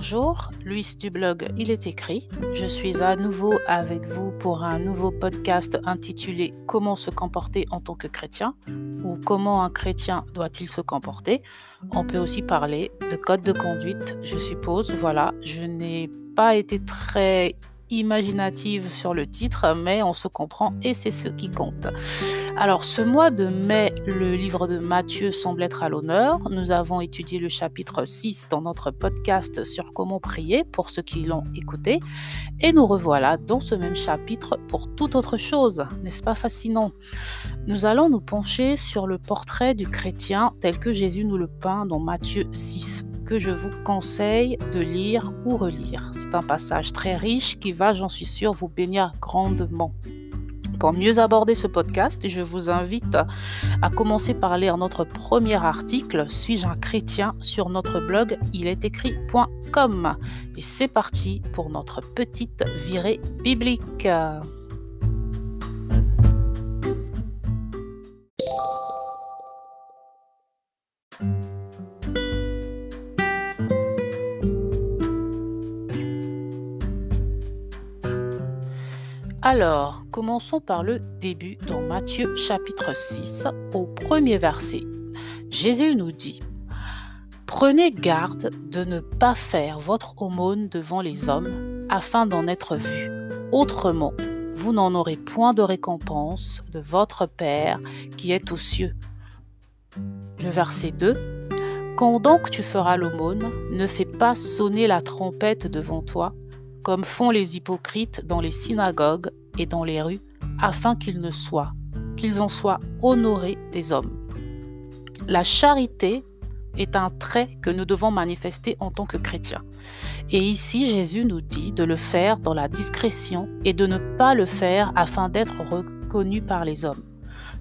Bonjour, Louise du blog Il est écrit. Je suis à nouveau avec vous pour un nouveau podcast intitulé Comment se comporter en tant que chrétien ou Comment un chrétien doit-il se comporter. On peut aussi parler de code de conduite, je suppose. Voilà, je n'ai pas été très imaginative sur le titre, mais on se comprend et c'est ce qui compte. Alors, ce mois de mai, le livre de Matthieu semble être à l'honneur. Nous avons étudié le chapitre 6 dans notre podcast sur comment prier pour ceux qui l'ont écouté. Et nous revoilà dans ce même chapitre pour toute autre chose. N'est-ce pas fascinant? Nous allons nous pencher sur le portrait du chrétien tel que Jésus nous le peint dans Matthieu 6 que je vous conseille de lire ou relire. C'est un passage très riche qui va, j'en suis sûre, vous bénir grandement. Pour mieux aborder ce podcast, je vous invite à commencer par lire notre premier article Suis-je un chrétien sur notre blog il est écrit.com. Et c'est parti pour notre petite virée biblique. Alors, commençons par le début dans Matthieu chapitre 6 au premier verset. Jésus nous dit, Prenez garde de ne pas faire votre aumône devant les hommes afin d'en être vu. Autrement, vous n'en aurez point de récompense de votre Père qui est aux cieux. Le verset 2. Quand donc tu feras l'aumône, ne fais pas sonner la trompette devant toi, comme font les hypocrites dans les synagogues et dans les rues, afin qu'ils ne soient, qu'ils en soient honorés des hommes. La charité est un trait que nous devons manifester en tant que chrétiens. Et ici, Jésus nous dit de le faire dans la discrétion et de ne pas le faire afin d'être reconnu par les hommes.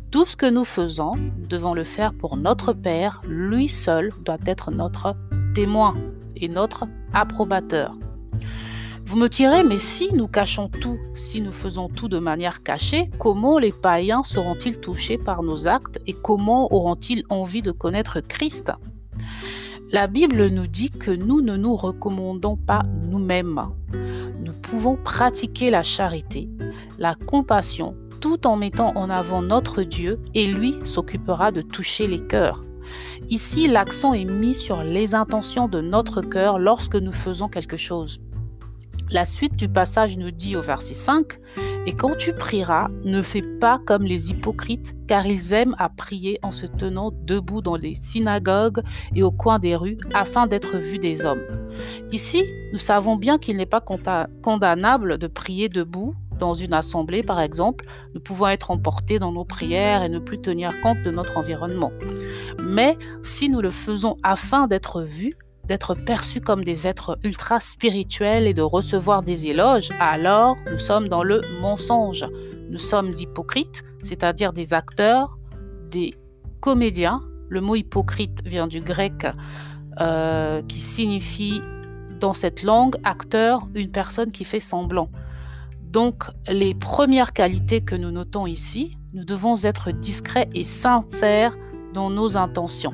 Tout ce que nous faisons, devons le faire pour notre Père, lui seul doit être notre témoin et notre approbateur. Vous me direz, mais si nous cachons tout, si nous faisons tout de manière cachée, comment les païens seront-ils touchés par nos actes et comment auront-ils envie de connaître Christ? La Bible nous dit que nous ne nous recommandons pas nous-mêmes. Nous pouvons pratiquer la charité, la compassion, tout en mettant en avant notre Dieu et lui s'occupera de toucher les cœurs. Ici, l'accent est mis sur les intentions de notre cœur lorsque nous faisons quelque chose. La suite du passage nous dit au verset 5, Et quand tu prieras, ne fais pas comme les hypocrites, car ils aiment à prier en se tenant debout dans les synagogues et au coin des rues, afin d'être vus des hommes. Ici, nous savons bien qu'il n'est pas condamnable de prier debout dans une assemblée, par exemple, nous pouvons être emportés dans nos prières et ne plus tenir compte de notre environnement. Mais si nous le faisons afin d'être vus, d'être perçus comme des êtres ultra spirituels et de recevoir des éloges, alors nous sommes dans le mensonge. Nous sommes hypocrites, c'est-à-dire des acteurs, des comédiens. Le mot hypocrite vient du grec euh, qui signifie dans cette langue acteur, une personne qui fait semblant. Donc les premières qualités que nous notons ici, nous devons être discrets et sincères dans nos intentions.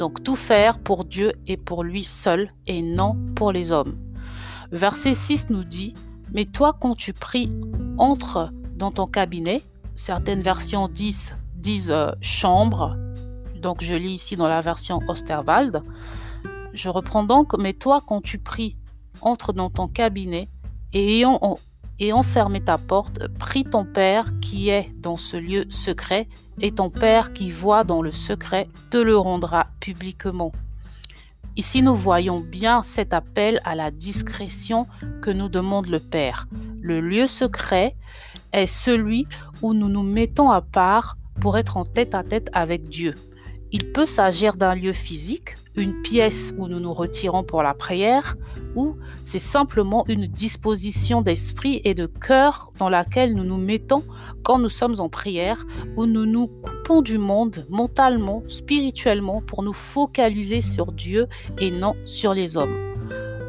Donc tout faire pour Dieu et pour lui seul et non pour les hommes. Verset 6 nous dit, Mais toi quand tu pries, entre dans ton cabinet. Certaines versions disent, disent euh, chambre. Donc je lis ici dans la version Osterwald. Je reprends donc, Mais toi quand tu pries, entre dans ton cabinet et ayant et enfermer ta porte, prie ton Père qui est dans ce lieu secret, et ton Père qui voit dans le secret te le rendra publiquement. Ici, nous voyons bien cet appel à la discrétion que nous demande le Père. Le lieu secret est celui où nous nous mettons à part pour être en tête à tête avec Dieu. Il peut s'agir d'un lieu physique, une pièce où nous nous retirons pour la prière, ou c'est simplement une disposition d'esprit et de cœur dans laquelle nous nous mettons quand nous sommes en prière, où nous nous coupons du monde mentalement, spirituellement, pour nous focaliser sur Dieu et non sur les hommes.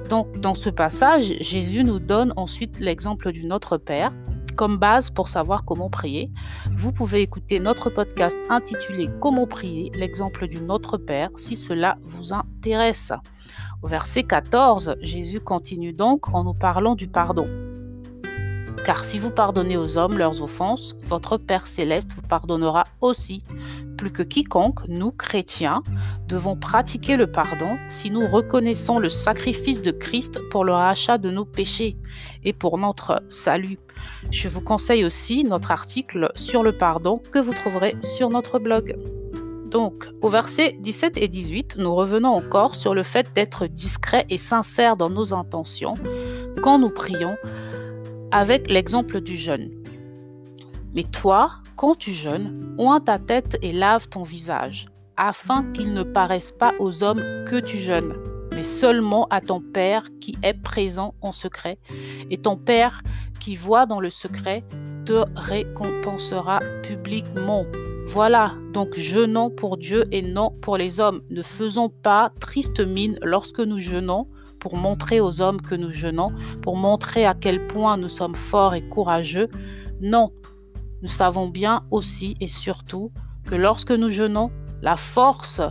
Donc dans ce passage, Jésus nous donne ensuite l'exemple du Notre Père comme base pour savoir comment prier. Vous pouvez écouter notre podcast intitulé Comment prier, l'exemple du Notre Père, si cela vous intéresse. Au verset 14, Jésus continue donc en nous parlant du pardon. Car si vous pardonnez aux hommes leurs offenses, votre Père céleste vous pardonnera aussi. Plus que quiconque, nous, chrétiens, devons pratiquer le pardon si nous reconnaissons le sacrifice de Christ pour le rachat de nos péchés et pour notre salut. Je vous conseille aussi notre article sur le pardon que vous trouverez sur notre blog. Donc, au verset 17 et 18, nous revenons encore sur le fait d'être discret et sincère dans nos intentions quand nous prions avec l'exemple du jeûne. Mais toi, quand tu jeûnes, oins ta tête et lave ton visage, afin qu'il ne paraisse pas aux hommes que tu jeûnes, mais seulement à ton Père qui est présent en secret. Et ton Père qui voit dans le secret te récompensera publiquement. Voilà, donc jeûnons pour Dieu et non pour les hommes. Ne faisons pas triste mine lorsque nous jeûnons, pour montrer aux hommes que nous jeûnons, pour montrer à quel point nous sommes forts et courageux. Non, nous savons bien aussi et surtout que lorsque nous jeûnons, la force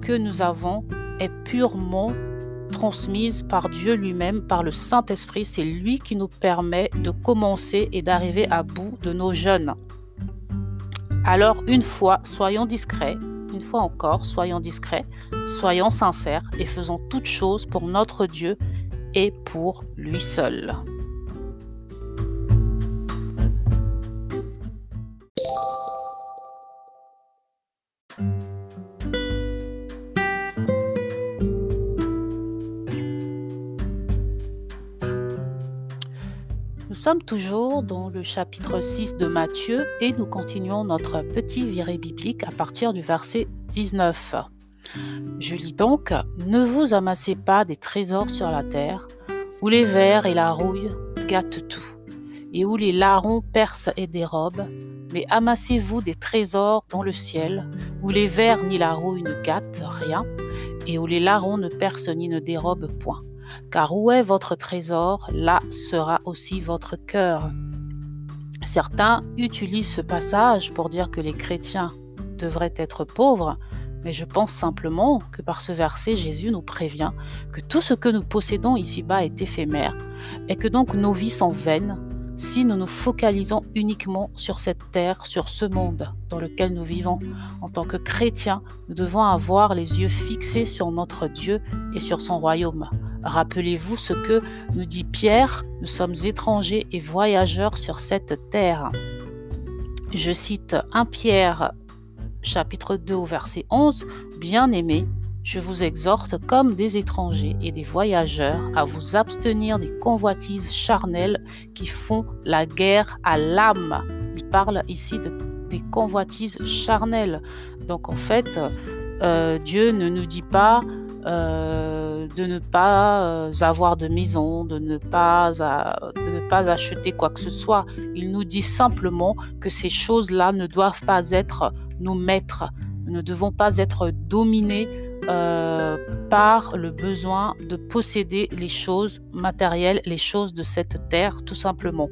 que nous avons est purement transmise par Dieu lui-même, par le Saint-Esprit. C'est lui qui nous permet de commencer et d'arriver à bout de nos jeûnes. Alors une fois, soyons discrets, fois encore, soyons discrets, soyons sincères et faisons toutes choses pour notre Dieu et pour lui seul. Sommes toujours dans le chapitre 6 de Matthieu et nous continuons notre petit viré biblique à partir du verset 19. Je lis donc Ne vous amassez pas des trésors sur la terre, où les vers et la rouille gâtent tout, et où les larrons percent et dérobent, mais amassez-vous des trésors dans le ciel, où les vers ni la rouille ne gâtent rien, et où les larrons ne percent ni ne dérobent point car où est votre trésor, là sera aussi votre cœur. Certains utilisent ce passage pour dire que les chrétiens devraient être pauvres, mais je pense simplement que par ce verset, Jésus nous prévient que tout ce que nous possédons ici-bas est éphémère et que donc nos vies sont vaines si nous nous focalisons uniquement sur cette terre, sur ce monde dans lequel nous vivons. En tant que chrétiens, nous devons avoir les yeux fixés sur notre Dieu et sur son royaume. Rappelez-vous ce que nous dit Pierre, nous sommes étrangers et voyageurs sur cette terre. Je cite 1 Pierre chapitre 2 au verset 11, Bien-aimés, je vous exhorte comme des étrangers et des voyageurs à vous abstenir des convoitises charnelles qui font la guerre à l'âme. Il parle ici de, des convoitises charnelles. Donc en fait, euh, Dieu ne nous dit pas euh, de ne pas euh, avoir de maison, de ne pas, de ne pas acheter quoi que ce soit. Il nous dit simplement que ces choses-là ne doivent pas être nos maîtres. Nous ne devons pas être dominés euh, par le besoin de posséder les choses matérielles, les choses de cette terre, tout simplement.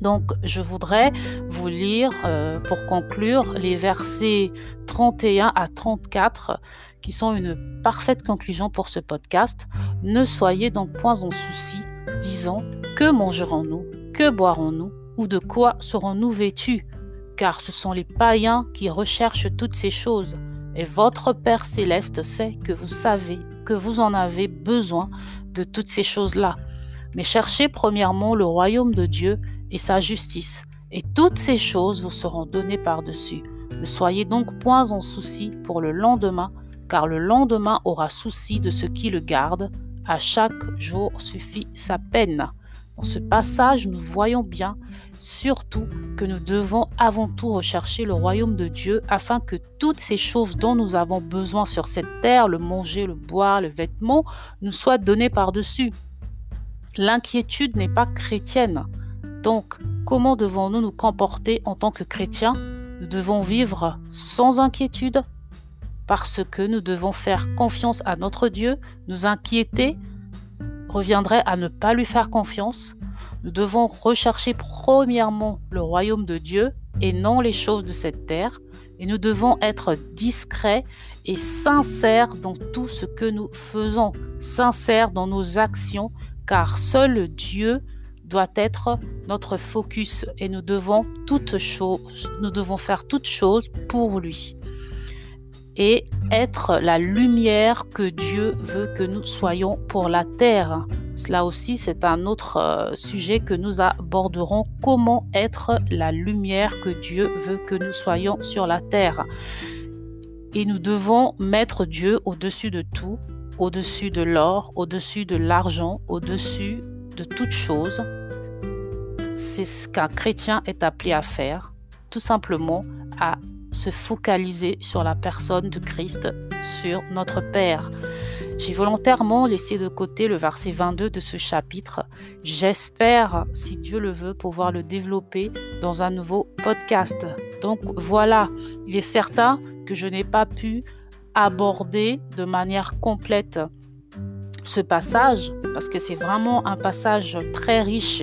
Donc, je voudrais vous lire, euh, pour conclure, les versets 31 à 34, qui sont une parfaite conclusion pour ce podcast. Ne soyez donc point en souci, disant que mangerons-nous, que boirons-nous, ou de quoi serons-nous vêtus? Car ce sont les païens qui recherchent toutes ces choses et votre Père céleste sait que vous savez que vous en avez besoin de toutes ces choses-là. Mais cherchez premièrement le royaume de Dieu et sa justice, et toutes ces choses vous seront données par-dessus. Ne soyez donc point en souci pour le lendemain, car le lendemain aura souci de ce qui le garde. À chaque jour suffit sa peine. Dans ce passage, nous voyons bien surtout que nous devons avant tout rechercher le royaume de Dieu afin que toutes ces choses dont nous avons besoin sur cette terre, le manger, le boire, le vêtement, nous soient données par-dessus. L'inquiétude n'est pas chrétienne. Donc, comment devons-nous nous comporter en tant que chrétiens? Nous devons vivre sans inquiétude parce que nous devons faire confiance à notre Dieu, nous inquiéter reviendrait à ne pas lui faire confiance. Nous devons rechercher premièrement le royaume de Dieu et non les choses de cette terre. Et nous devons être discrets et sincères dans tout ce que nous faisons, sincères dans nos actions, car seul Dieu doit être notre focus et nous devons toutes choses, nous devons faire toutes choses pour lui et être la lumière que Dieu veut que nous soyons pour la terre. Cela aussi, c'est un autre euh, sujet que nous aborderons. Comment être la lumière que Dieu veut que nous soyons sur la terre. Et nous devons mettre Dieu au-dessus de tout, au-dessus de l'or, au-dessus de l'argent, au-dessus de toute chose. C'est ce qu'un chrétien est appelé à faire, tout simplement à se focaliser sur la personne de Christ, sur notre Père. J'ai volontairement laissé de côté le verset 22 de ce chapitre. J'espère, si Dieu le veut, pouvoir le développer dans un nouveau podcast. Donc voilà, il est certain que je n'ai pas pu aborder de manière complète ce passage, parce que c'est vraiment un passage très riche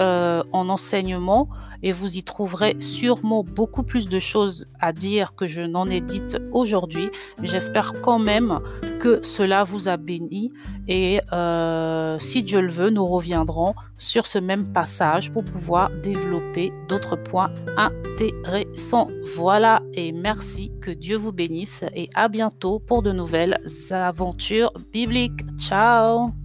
euh, en enseignement et vous y trouverez sûrement beaucoup plus de choses à dire que je n'en ai dites aujourd'hui. J'espère quand même que cela vous a béni et euh, si Dieu le veut, nous reviendrons sur ce même passage pour pouvoir développer d'autres points intéressants. Voilà et merci, que Dieu vous bénisse et à bientôt pour de nouvelles aventures bibliques. Ciao